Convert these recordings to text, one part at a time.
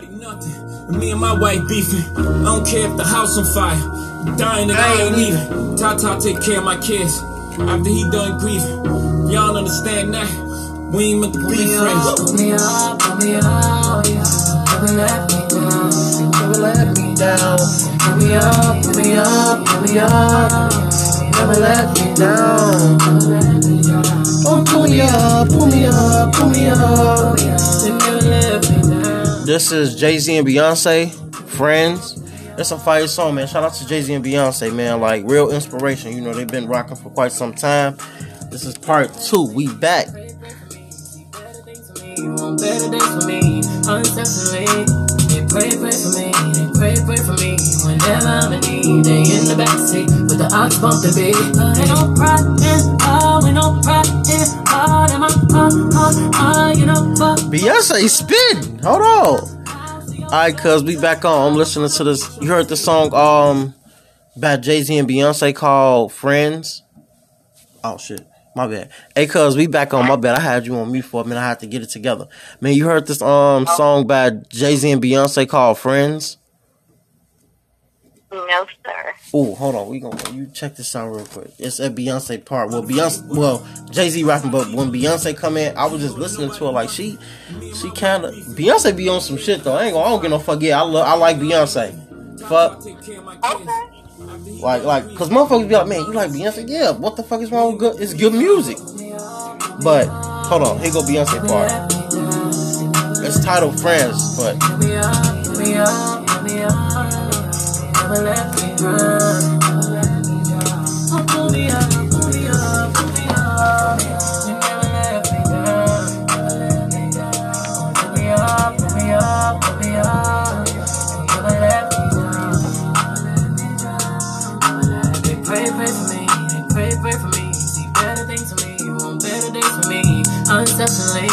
nobody nothing. Me and my wife beefing. I don't care if the house on fire. Dying and I ain't leaving. Tata take care of my kids. After he done grieving. Y'all understand that? We ain't meant to be friends. Put me up, put me up, yeah. Never let me down, never let me down. Put me up, put me up, put me up. Never let me down. Oh, pull me up, pull me up, pull me up. This is Jay Z and Beyonce, Friends. It's a fire song, man. Shout out to Jay Z and Beyonce, man. Like real inspiration. You know they've been rocking for quite some time. This is part two. We back. You want better days for me, unselfishly. They pray, pray for me, they pray, pray for me. Whenever I'm in need, they in the backseat with the aux bump the beat. Ain't no pride in Beyonce spin. Hold on. Alright, cuz we back on. I'm listening to this. You heard the song um by Jay Z and Beyonce called Friends. Oh shit. My bad. Hey cuz we back on my bad. I had you on mute for a minute. I had to get it together. Man, you heard this um song by Jay Z and Beyonce called Friends? No, sir. Oh, hold on. We gonna you check this out real quick. It's at Beyonce part. Well, Beyonce, well, Jay Z rapping, but when Beyonce come in, I was just listening to her like she, she kind of Beyonce be on some shit though. I ain't gonna, I don't get no fuck. Yeah, I love, I like Beyonce. Fuck, Okay. like, like, cause motherfuckers be like, man, you like Beyonce? Yeah. What the fuck is wrong with good? It's good music. But hold on, here go Beyonce part. It's titled Friends, but Never let me down. Oh, pull me up, pull me up, pull me up. You never let me down. Put me up, put me up, put me up. You never let me down. They pray, pray for me, they pray, pray for me. See better things for me, want better days for me. Unselfishly,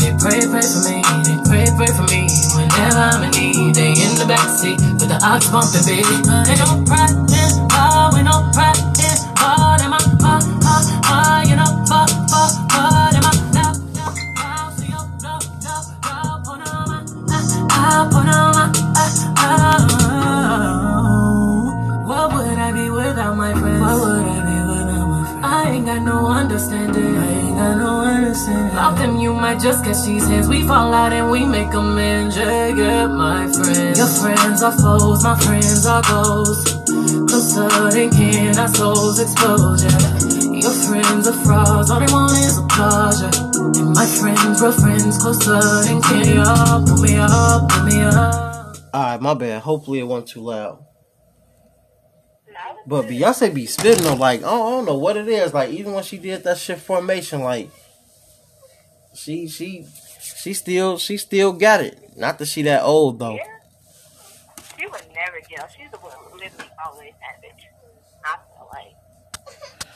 they pray, pray for me, they pray, pray for me. Whenever I'm the backseat with the aux bumping beat. Ain't no in all, ain't no in all. Am I, uh, uh, uh, you know, fuck, fuck, fuck, am I, love, love, love, see you, love, love, love, put on my, uh, put on my, uh, what would I be without my friends? What would I be without my friends? I ain't got no understanding. I ain't got no understanding. Love them, you might just catch these hands. We fall out and we are foes, my friends are ghosts. Closer than kin, our souls exposure. Your friends are frauds, all they want is. Yeah. And my friends were friends, closer than. Up, put me up, put me up. alright, my bad. Hopefully it wasn't too loud. But Beyonce be spitting on like I don't, I don't know what it is. Like even when she did that shit formation, like she she she still she still got it. Not that she that old though. Yeah. Would. She's the one who literally always it. I feel like.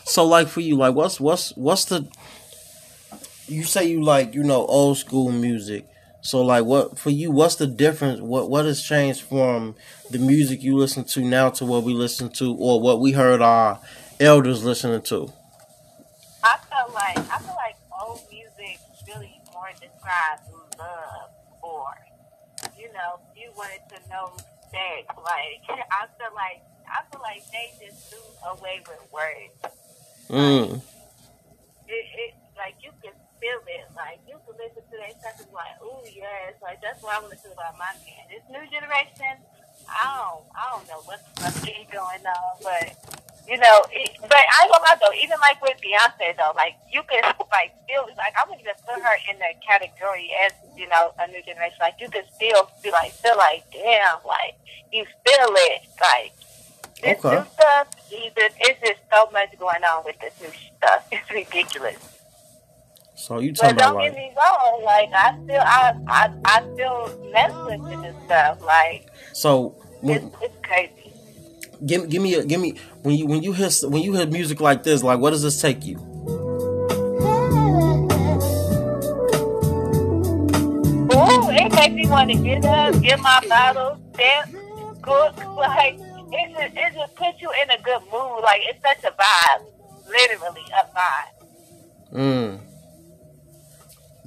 So like for you, like what's what's what's the you say you like, you know, old school music. So like what for you, what's the difference? What what has changed from the music you listen to now to what we listen to or what we heard our elders listening to? I feel like I feel like old music really more describes love or you know, you wanted to know sex. Like I feel like I feel like they just do away with words. Mm. It, it like you can feel it. Like you can listen to that stuff and be like, ooh yes, like that's what I want to feel about my man. This new generation, I don't I don't know what the fuck is going on, but you know, it, but I ain't gonna lie though, even like with Beyonce though, like you can like feel. Like I wouldn't even put her in the category as, you know, a new generation. Like you can still be like feel like, damn, like you feel it. Like this Okay. new stuff, even it's just so much going on with this new stuff. It's ridiculous. So you But talking about don't get me wrong, like I still I I, I still mess with it and stuff. Like so when, it's it's crazy. Give give me a give me when you when you hear when you hear music like this, like what does this take you? Ooh, it makes me want to get up, get my bottle, dance, cook. Like it just it just puts you in a good mood. Like it's such a vibe, literally a vibe. Mm.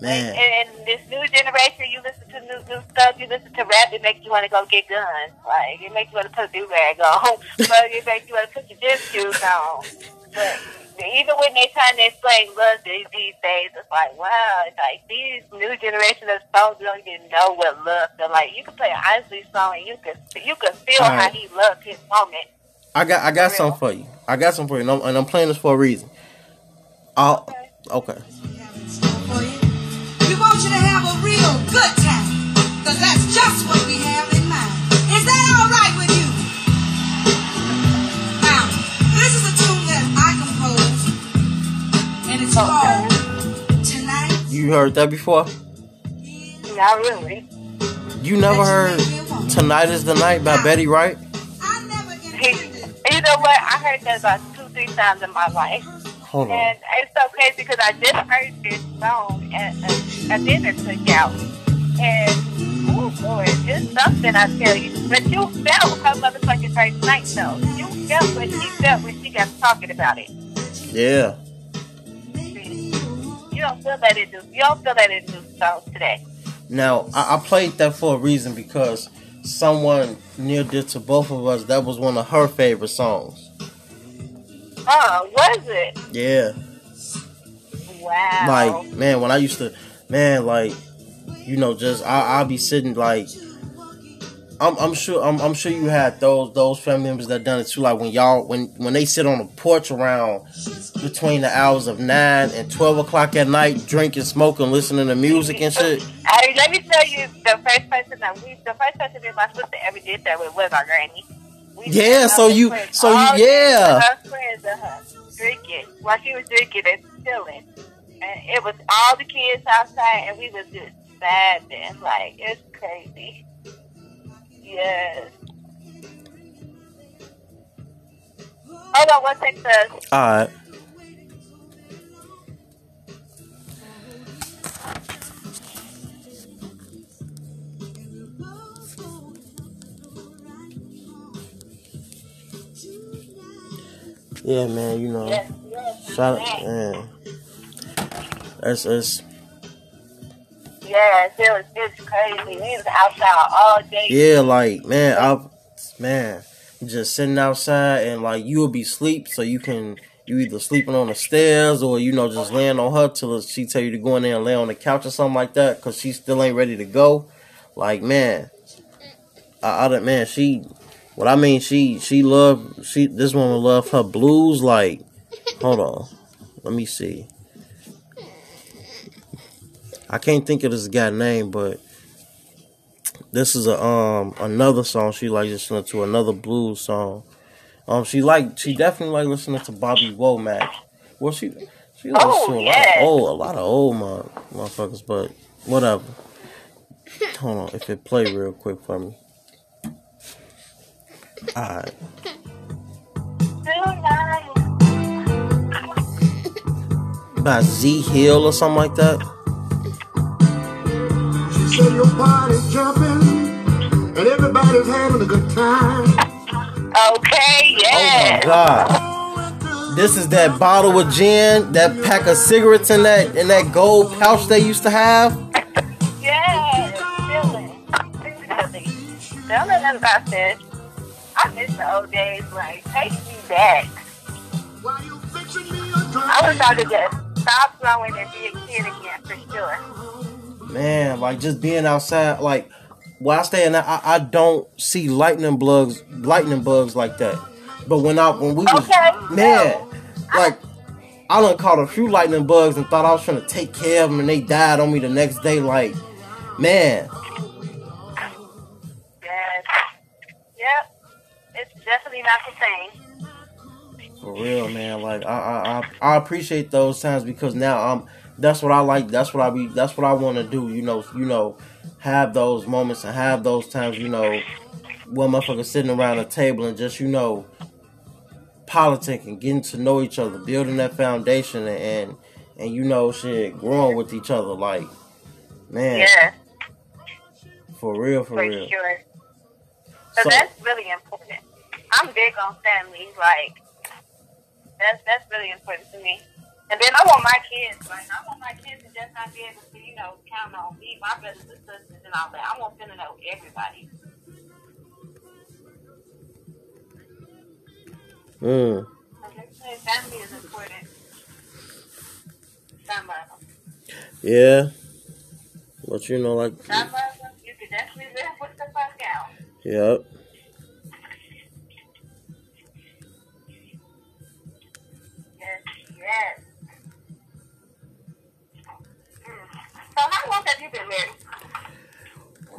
Man. And, and this new generation, you listen to new new, stuff. You listen to rap, it makes you want to go get guns. Like it makes you want to put a do rag on, but it makes you want to put your gym shoes on. But even when they trying to explain love these, these days, it's like wow, it's like these new generation of songs don't even know what love feel like. You can play an Isley song and you can you can feel All how he loved his moment. I got I got For something for you. I got something for you, and I'm, and I'm playing this for a reason. I'll, okay. Want you to have a real good time. Cause that's just what we have in mind. Is that alright with you? Now, this is a tune that I composed. And it's called Tonight. You heard that before? Not really. You never heard "Tonight Is the Night" by Betty Wright? I never you know what? I heard that about two, three times in my life. Hold on. And it's so crazy because I just heard this song at a, a dinner cookout. And, oh, boy, it's something I tell you. But you felt her motherfucking first night, though. You felt what she felt when she got talking about it. Yeah. You don't feel that in new, you don't feel that in new songs today. Now I, I played that for a reason because someone near dear to both of us that was one of her favorite songs. Oh, was it? Yeah. Wow. Like man, when I used to, man, like you know, just I I'll be sitting like. I'm, I'm sure I'm, I'm sure you had those those family members that done it too. Like when y'all when when they sit on the porch around between the hours of nine and twelve o'clock at night, drinking, smoking, listening to music and shit. Hey, let me tell you, the first person that we, the first person that my sister ever did that with was our granny. We Yeah, so you- friends so you- yeah. Her friends her drinking while she was drinking and chilling, and it was all the kids outside, and we was just vibing. Like it's crazy. Yes. Hold on one second. All right. Yeah, man. You know, Yes, yes. shout out, man. That's that's Yes, it was it's crazy. We was outside all day. yeah, like man, I man, just sitting outside and like you will be sleep, so you can you either sleeping on the stairs or you know just laying on her till she tell you to go in there and lay on the couch or something like that because she still ain't ready to go. Like man, I, I don't- man she, what I mean she she love she this woman love her blues like, hold on, let me see. I can't think of this guy name, but this is a um another song she like listening to another blues song. Um, she like she definitely like listening to Bobby Womack. Well, she she likes Oh, to a lot yes. of old a lot of old mo- motherfuckers, but whatever. Hold on, if it play real quick for me. Alright. By Z Hill or something like that. She your body's jumping and everybody's having a good time. Okay, yeah. Oh my god. This is that bottle of gin, that pack of cigarettes in that in that gold pouch they used to have. yeah, feeling. Definitely. Tell me about this. I miss the old days. Like, take me back. I you fixing me was about to just stop growing and be a kid again for sure. Man, like just being outside, like where I stay in, I, I don't see lightning bugs, lightning bugs like that. But when I when we was Okay. man, like I done caught a few lightning bugs and thought I was trying to take care of them, and they died on me the next day. Like, man, Yes. Yep. It's definitely not the same. For real, man. Like I, I, I, I appreciate those times because now I'm. That's what I like. That's what I be. That's what I want to do. You know. You know, have those moments and have those times. You know, when motherfuckers sitting around a table and just you know, politicking, getting to know each other, building that foundation, and and, and you know, shit, growing with each other. Like, man, Yes, for real, for for real. sure. So, So- that's really important. I'm big on family. Like, that's that's really important to me. And then I want my kids, like I want my kids to just not be able to, you know, count on me, my brothers and sisters and all that. I want them to know everybody. Mm. Like I said, family is important. Some of them. Yeah. But you know, like, Some of them, you can definitely live with the fuck out. yep.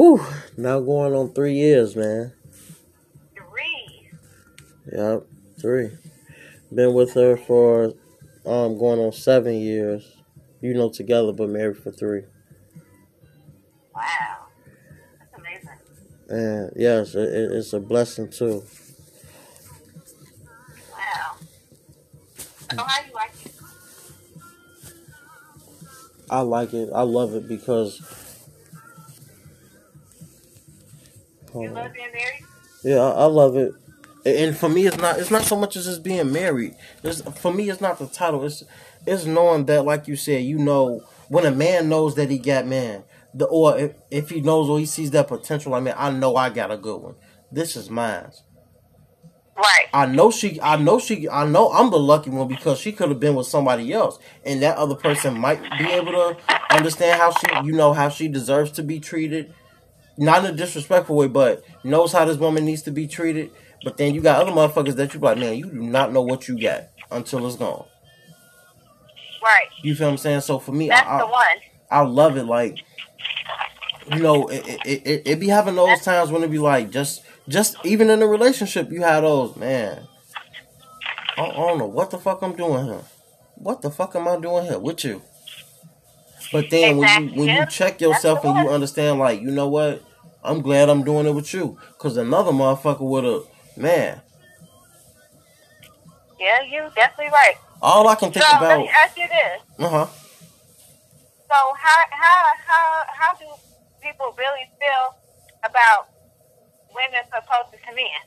Whew. Now going on three years, man. Three. Yep. Three. Been with her for um going on seven years. You know, together, but married for three. Wow. That's amazing. And yes, it, it- it's a blessing too. Wow. So how you like it? I like it. I love it because. You love being married? Yeah, I, I love it. And- for me, it's not. It's not so much as just being married. It's, for me, it's not the title. It's it's knowing that, like you said, you know, when a man knows that he got man, the or if, if he knows or he sees that potential, i mean I know I got a good one. This is mine. Right. I know she. I know she. I know I'm the lucky one because she could have been with somebody else, and that other person might be able to understand how she, you know, how she deserves to be treated, not in a disrespectful way, but knows how this woman needs to be treated. But then you got other motherfuckers that you like, man, you do not know what you got until it's gone. Right. You feel what I'm saying? So for me, That's I, the one. I love it. Like, you know, it, it, it, it be having those times when it be like, just, just even in a relationship, you have those, man. I, I don't know what the fuck I'm doing here. What the fuck am I doing here with you? But then when you when you check yourself and you understand, like, you know what? I'm glad I'm doing it with you. Cause another motherfucker would have, man. Yeah, you definitely right. All I can think so let about, me ask you this. uh huh. So how how how how do people really feel about women supposed to come in?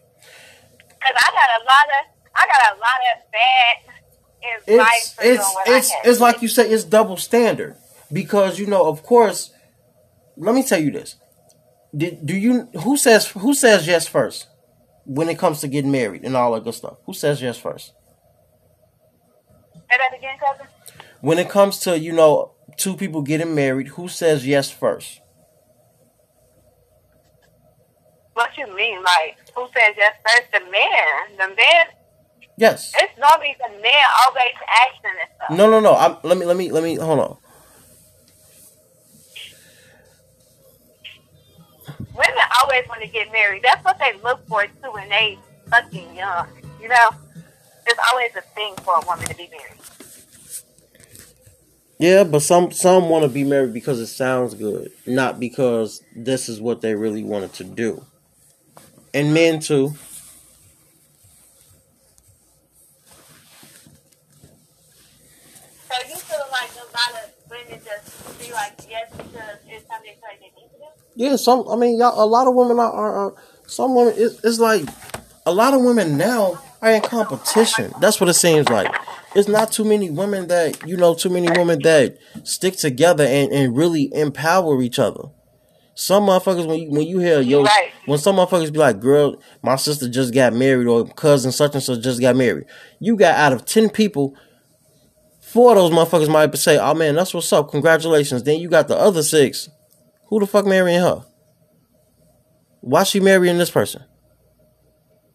Because I got a lot of I got a lot of bad advice it's it's it's it's like you say it's double standard because you know of course let me tell you this Did, do you who says who says yes first when it comes to getting married and all that good stuff who says yes first Say that again, cousin. when it comes to you know two people getting married who says yes first What you mean? Like who says yes first? The man. The man. yes It's normally the man always asking and stuff. no no no I'm, let me let me let me hold on Always want to get married. That's what they look for too when they fucking young. You know, it's always a thing for a woman to be married. yeah but some some want to be married because it sounds good not because this is what they really wanted to do and men too So you feel like a lot of women just be like yes because it's something they they need to do. Yeah, some. I mean, y'all. A lot of women are. are, are some women. It's, it's like a lot of women now are in competition. That's what it seems like. It's not too many women that you know. Too many women that stick together and, and really empower each other. Some motherfuckers when you when you hear yo Right. when some motherfuckers be like, "Girl, my sister just got married," or "Cousin such and such just got married," you got out of ten people. Four of those motherfuckers might say, "Oh man, that's what's up. Congratulations." Then you got the other six. Who the fuck marrying her? Why she marrying this person?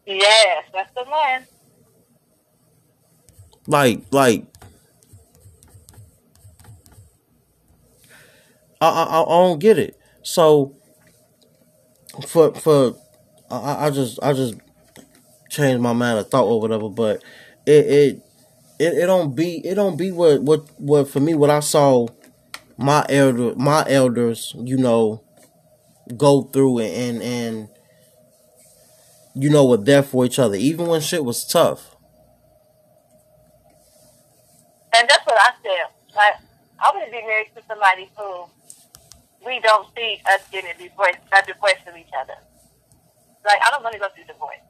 Yes, that's the one. Like, like, I, I, I don't get it. So, for for, I- I, I just I just changed my mind of thought or whatever. But it it it, it don't be it don't be what what what for me what I saw my elder my elders you know go through and and, and you know were there for each other even when shit was tough. And that's what I said. Like, I to be married to somebody who we don't see us getting divorced, a divorce from each other. Like, I don't want to go through divorce.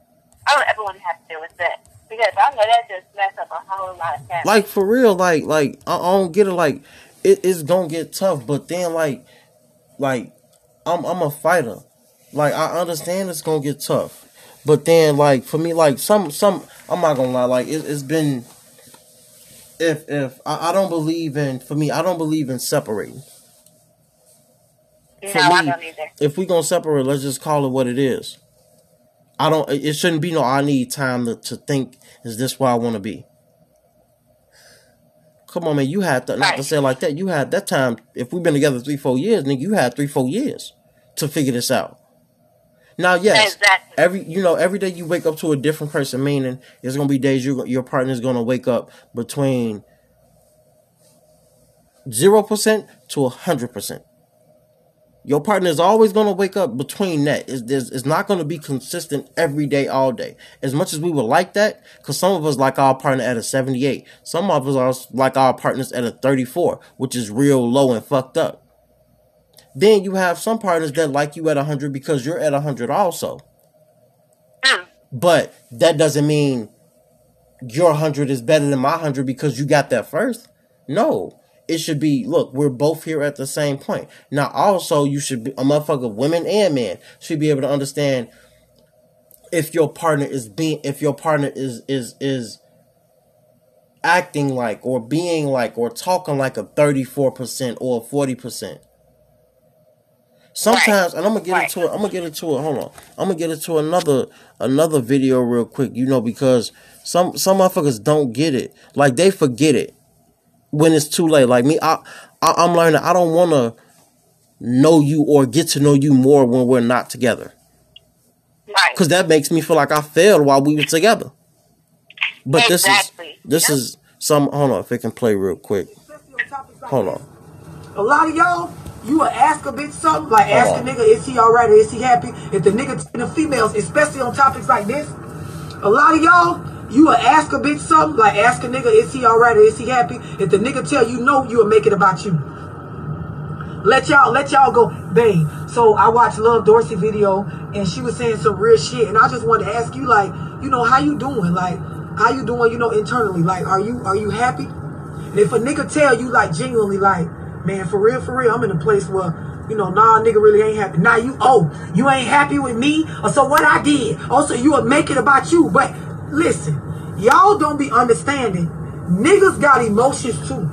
I don't ever want to have to deal with that. Because I know that just messed up a whole lot of families. Like for real, like like I don't get it. Like it, it's gonna get tough, but then like like I'm I'm a fighter. Like I understand it's gonna get tough, but then like for me, like some some I'm not gonna lie. Like it, it's been if if I, I don't believe in for me, I don't believe in separating. no, for I me- don't either. If we gonna separate, let's just call it what it is. I don't. It it shouldn't be no. I need time to, to think. Is this where I want to be? Come on, man. You had to, not to say it like that. You had that time. If we've been together three, four years, nigga, you had three, four years to figure this out. Now, yes, Exactly. every you know every day you wake up to a different person. Meaning, there's gonna be days you your partner's gonna wake up between zero percent to a hundred percent. Your partner is always going to wake up between that. It's, it's not going to be consistent every day, all day. As much as we would like that, because some of us like our partner at a 78. Some of us are like our partners at a 34, which is real low and fucked up. Then you have some partners that like you at 100 because you're at 100 also. Mm. But that doesn't mean your 100 is better than my 100 because you got that first. No. It should be, look, we're both here at the same point. Now, also, you should be, a motherfucker, women and men, should be able to understand if your partner is being, if your partner is, is, is acting like, or being like, or talking like a 34% or a 40%. Sometimes, and I'm gonna get Right. into it. I'm gonna get into it. Hold on. I'm gonna get into another another video real quick. You know, because some some motherfuckers don't get it. Like they forget it when it's too late. Like me, I, I I'm learning. I don't want to know you or get to know you more when we're not together, Right. because that makes me feel like I failed while we were together. But Exactly. this is this Yep. is some. Hold on, if it can play real quick. Hold on. A lot of y'all, you will ask a bitch something, like ask Hold a nigga, is he alright or is he happy? If the nigga, and the females, especially on topics like this, a lot of y'all, you will ask a bitch something, like ask a nigga, is he alright or is he happy? If the nigga tell you no, you will make it about you. Let y'all, let y'all go, babe. So I watched Love Dorsey video and she was saying some real shit. And I just wanted to ask you, like, you know, how you doing? Like, how you doing, you know, internally? Like, are you, are you happy? And if a nigga tell you, like, genuinely, like, man, for real, for real, I'm in a place where, you know, nah, nigga really ain't happy. Nah, you, oh, you ain't happy with me? Or so what I did? Also, you will make it about you. But listen, y'all don't be understanding. Niggas got emotions too.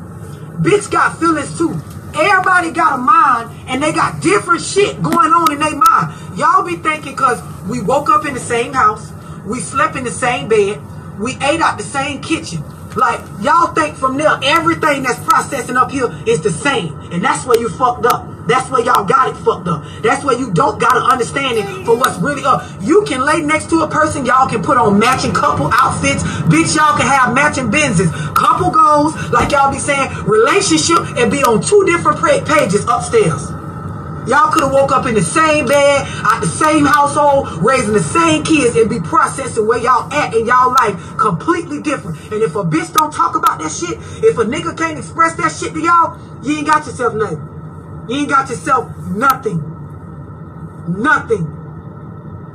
Bitch got feelings too. Everybody got a mind and they got different shit going on in their mind. Y'all be thinking because we woke up in the same house, we slept in the same bed, we ate out the same kitchen. Like, y'all think from there, everything that's processing up here is the same. And that's where you fucked up. That's where y'all got it fucked up. That's where you don't got an understanding for what's really up. You can lay next to a person, y'all can put on matching couple outfits. Bitch, y'all can have matching Benzes. Couple goals, like y'all be saying, relationship, and be on two different pages upstairs. Y'all could have woke up in the same bed, at the same household, raising the same kids, and be processing where y'all at in y'all life completely different. And if a bitch don't talk about that shit, if a nigga can't express that shit to y'all, you ain't got yourself nothing. You ain't got yourself nothing. Nothing.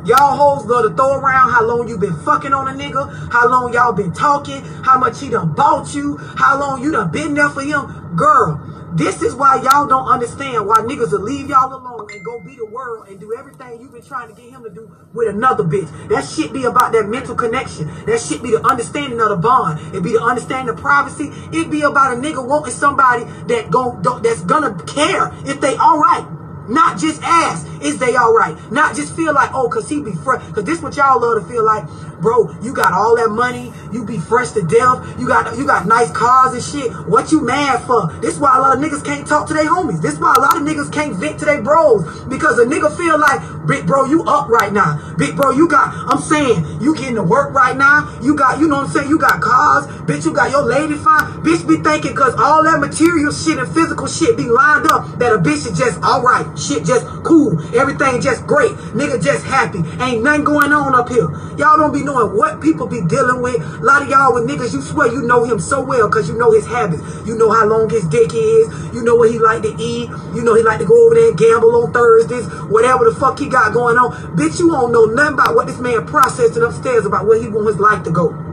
Y'all hoes love to throw around how long you been fucking on a nigga, how long y'all been talking, how much he done bought you, how long you done been there for him. Girl, this is why y'all don't understand why niggas will leave y'all alone and go be the world and do everything you've been trying to get him to do with another bitch. That shit be about that mental connection. That shit be the understanding of the bond. It be the understanding of privacy. It be about a nigga wanting somebody that go that's gonna care if they alright. Not just ask, is they all right? Not just feel like, oh, cause he be fresh. Cause this what y'all love to feel like, bro. You got all that money, you be fresh to death. You got you got nice cars and shit. What you mad for? This why a lot of niggas can't talk to their homies. This why a lot of niggas can't vent to their bros because a nigga feel like, big bro, you up right now. Big bro, you got. I'm saying you getting to work right now. You got, you know what I'm saying? You got cars, bitch. You got your lady fine. Bitch be thinking cause all that material shit and physical shit be lined up that a bitch is just all right. Shit just cool. Everything just great. Nigga just happy. Ain't nothing going on up here. Y'all don't be knowing what people be dealing with. A lot of y'all with niggas, you swear you know him so well because you know his habits. You know how long his dick is. You know what he like to eat. You know he like to go over there and gamble on Thursdays. Whatever the fuck he got going on. Bitch, you don't know nothing about what this man processing upstairs about where he want his life to go.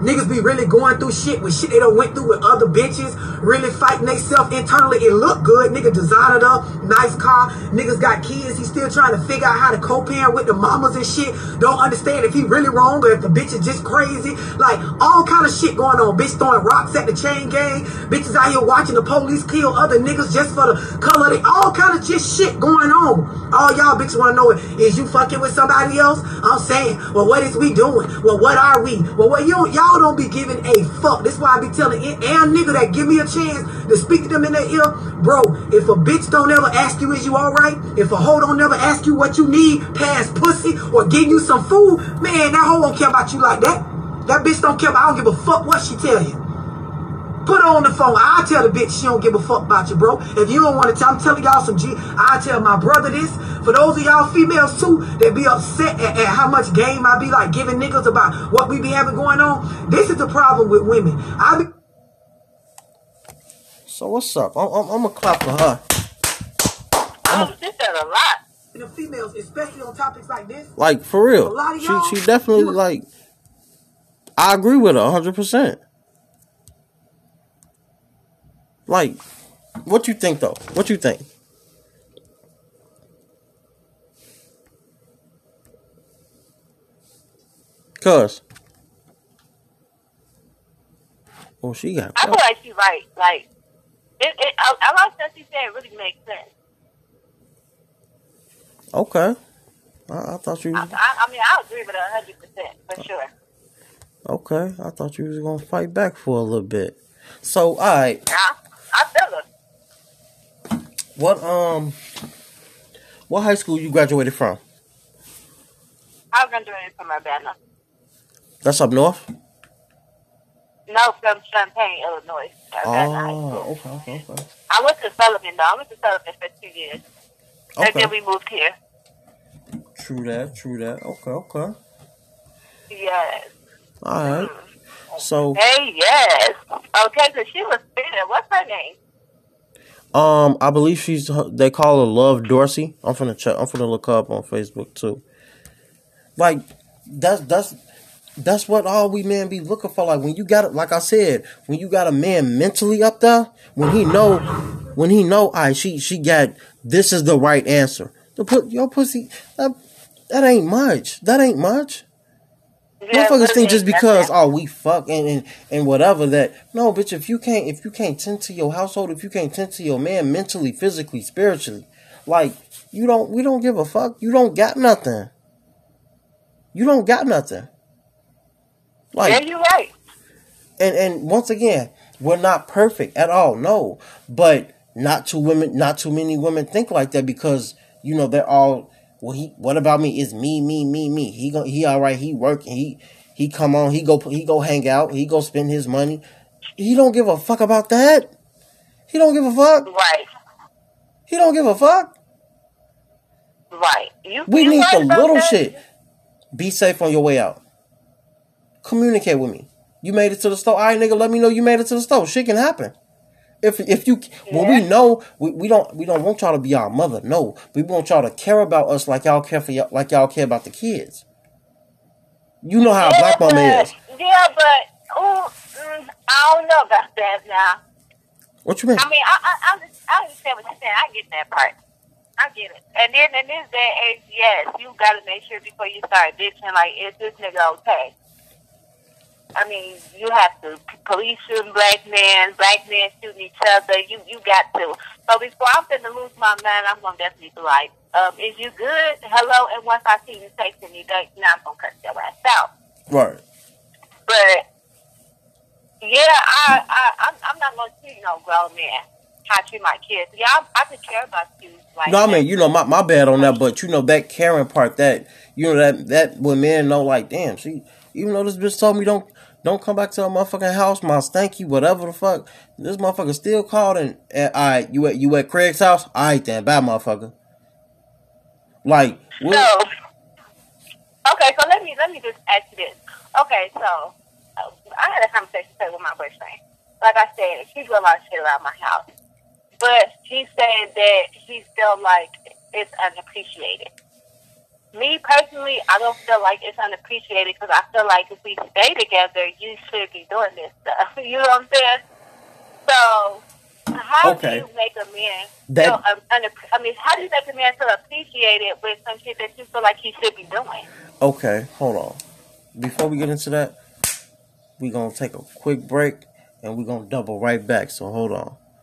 Niggas be really going through shit with shit they done went through with other bitches, really fighting themselves internally. It look good. Nigga designed it up, nice car. Niggas got kids. He still trying to figure out how to co-parent with the mamas and shit. Don't understand if he really wrong or if the bitch is just crazy. Like all kind of shit going on. Bitch throwing rocks at the chain gang. Bitches out here watching the police kill other niggas just for the color. They all kind of just shit going on. All y'all bitches want to know is you fucking with somebody else? I'm saying, well, what is we doing? Well, what are we? Well, what you y'all don't be giving a fuck. This why I be telling and nigga that give me a chance to speak to them in their ear, bro. If a bitch don't ever ask you is you all right, if a hoe don't ever ask you what you need, pass pussy or give you some food, man, that hoe won't care about you like that. That bitch don't care. About, I don't give a fuck what she tell you. Put her on the phone. I tell the bitch she don't give a fuck about you, bro. If you don't want to tell, I'm telling y'all some G. I tell my brother this. For those of y'all females too, that be upset at, at how much game I be like giving niggas about what we be having going on. This is the problem with women. I be. So what's up? I'm, I'm, I'm a clap for her. I'm a, she a lot. And the females, especially on topics like this. Like for real. she she definitely like. I agree with her 100%. Like, what you think though? What you think? Cause. Oh, she got. I feel like she's right. Like, it, it, a, a lot of stuff she said really makes sense. Okay. I, I thought you. I, I, I mean, I agree with her 100% for uh, sure. Okay, I thought you was gonna fight back for a little bit. So, all right. I, I feel her. What um, what high school you graduated from? I was going to do it from Urbana. That's up north. No, from Champaign, Illinois. Urbana Oh, okay, okay, okay. I went to Sullivan, though. I went to Sullivan for two years. And then we moved here. True that. True that. Okay, okay. Yes. All right. So, Hey, yes. Okay, so she was spinning. What's her name? um, I believe she's. They call her Love Dorsey. I'm finna check. I'm finna look up on Facebook too. Like, that's that's that's what all we men be looking for. Like when you got it, like I said, when you got a man mentally up there, when he know, when he know, I she she got this is the right answer. To put your pussy, that, that ain't much. That ain't much. Yeah, Motherfuckers think just because oh we fuck and, and and whatever that no bitch if you can't if you can't tend to your household if you can't tend to your man mentally physically spiritually like you don't we don't give a fuck. You don't got nothing. You don't got nothing. Like yeah, you're right. and and once again we're not perfect at all no. But not too women not too many women think like that because you know they're all well he what about me? It's me me me me. He go he all right. He work he he come on. He go he go hang out. He go spend his money. He don't give a fuck about that. He don't give a fuck. Right. he don't give a fuck. Right. You, we you need right the little that? shit. Be safe on your way out. Communicate with me. You made it to the store. All right nigga let me know you made it to the store. Shit can happen if if you when we know we, we don't we don't want y'all to be our mother no we want y'all to care about us like y'all care for y'all like y'all care about the kids you know how a black mama is Yeah, but ooh, mm, I don't know about that now. what you mean I mean, I, I, I, I understand what you're saying. I get that part. I get it. And then in this day and age, yes, you got to make sure before you start bitching, like, is this nigga okay? I mean, you have to police shooting black men, black men shooting each other. You you got to. So before I'm finna lose my mind, I'm gonna definitely be like, um, is you good? Hello. And once I see you texting me, that now I'm gonna cut your ass out. right But yeah, I I I'm, I'm not gonna treat no grown man how I treat my kids. Yeah, I, I could care about you. Like no i mean you know my, my bad on that but you know that caring part that you know that that when men know like damn she even though this bitch told me don't don't come back to her motherfucking house my stanky whatever the fuck this motherfucker still called and, and all right you at you at craig's house all right then bye motherfucker like what, So okay, so let me let me just ask you this. Okay, so uh, I had a conversation with my boyfriend. Like I said, he a lot of shit around my house, but he said that he felt like it's unappreciated. Me personally, I don't feel like it's unappreciated because I feel like if we stay together, you should be doing this stuff. You know what I'm saying? So, how Okay. do you make a man That- feel? Um, unapp- I mean, how do you make a man feel appreciated with some shit that you feel like he should be doing? Okay, hold on. Before we get into that, we're gonna take a quick break and we're gonna double right back. So hold on.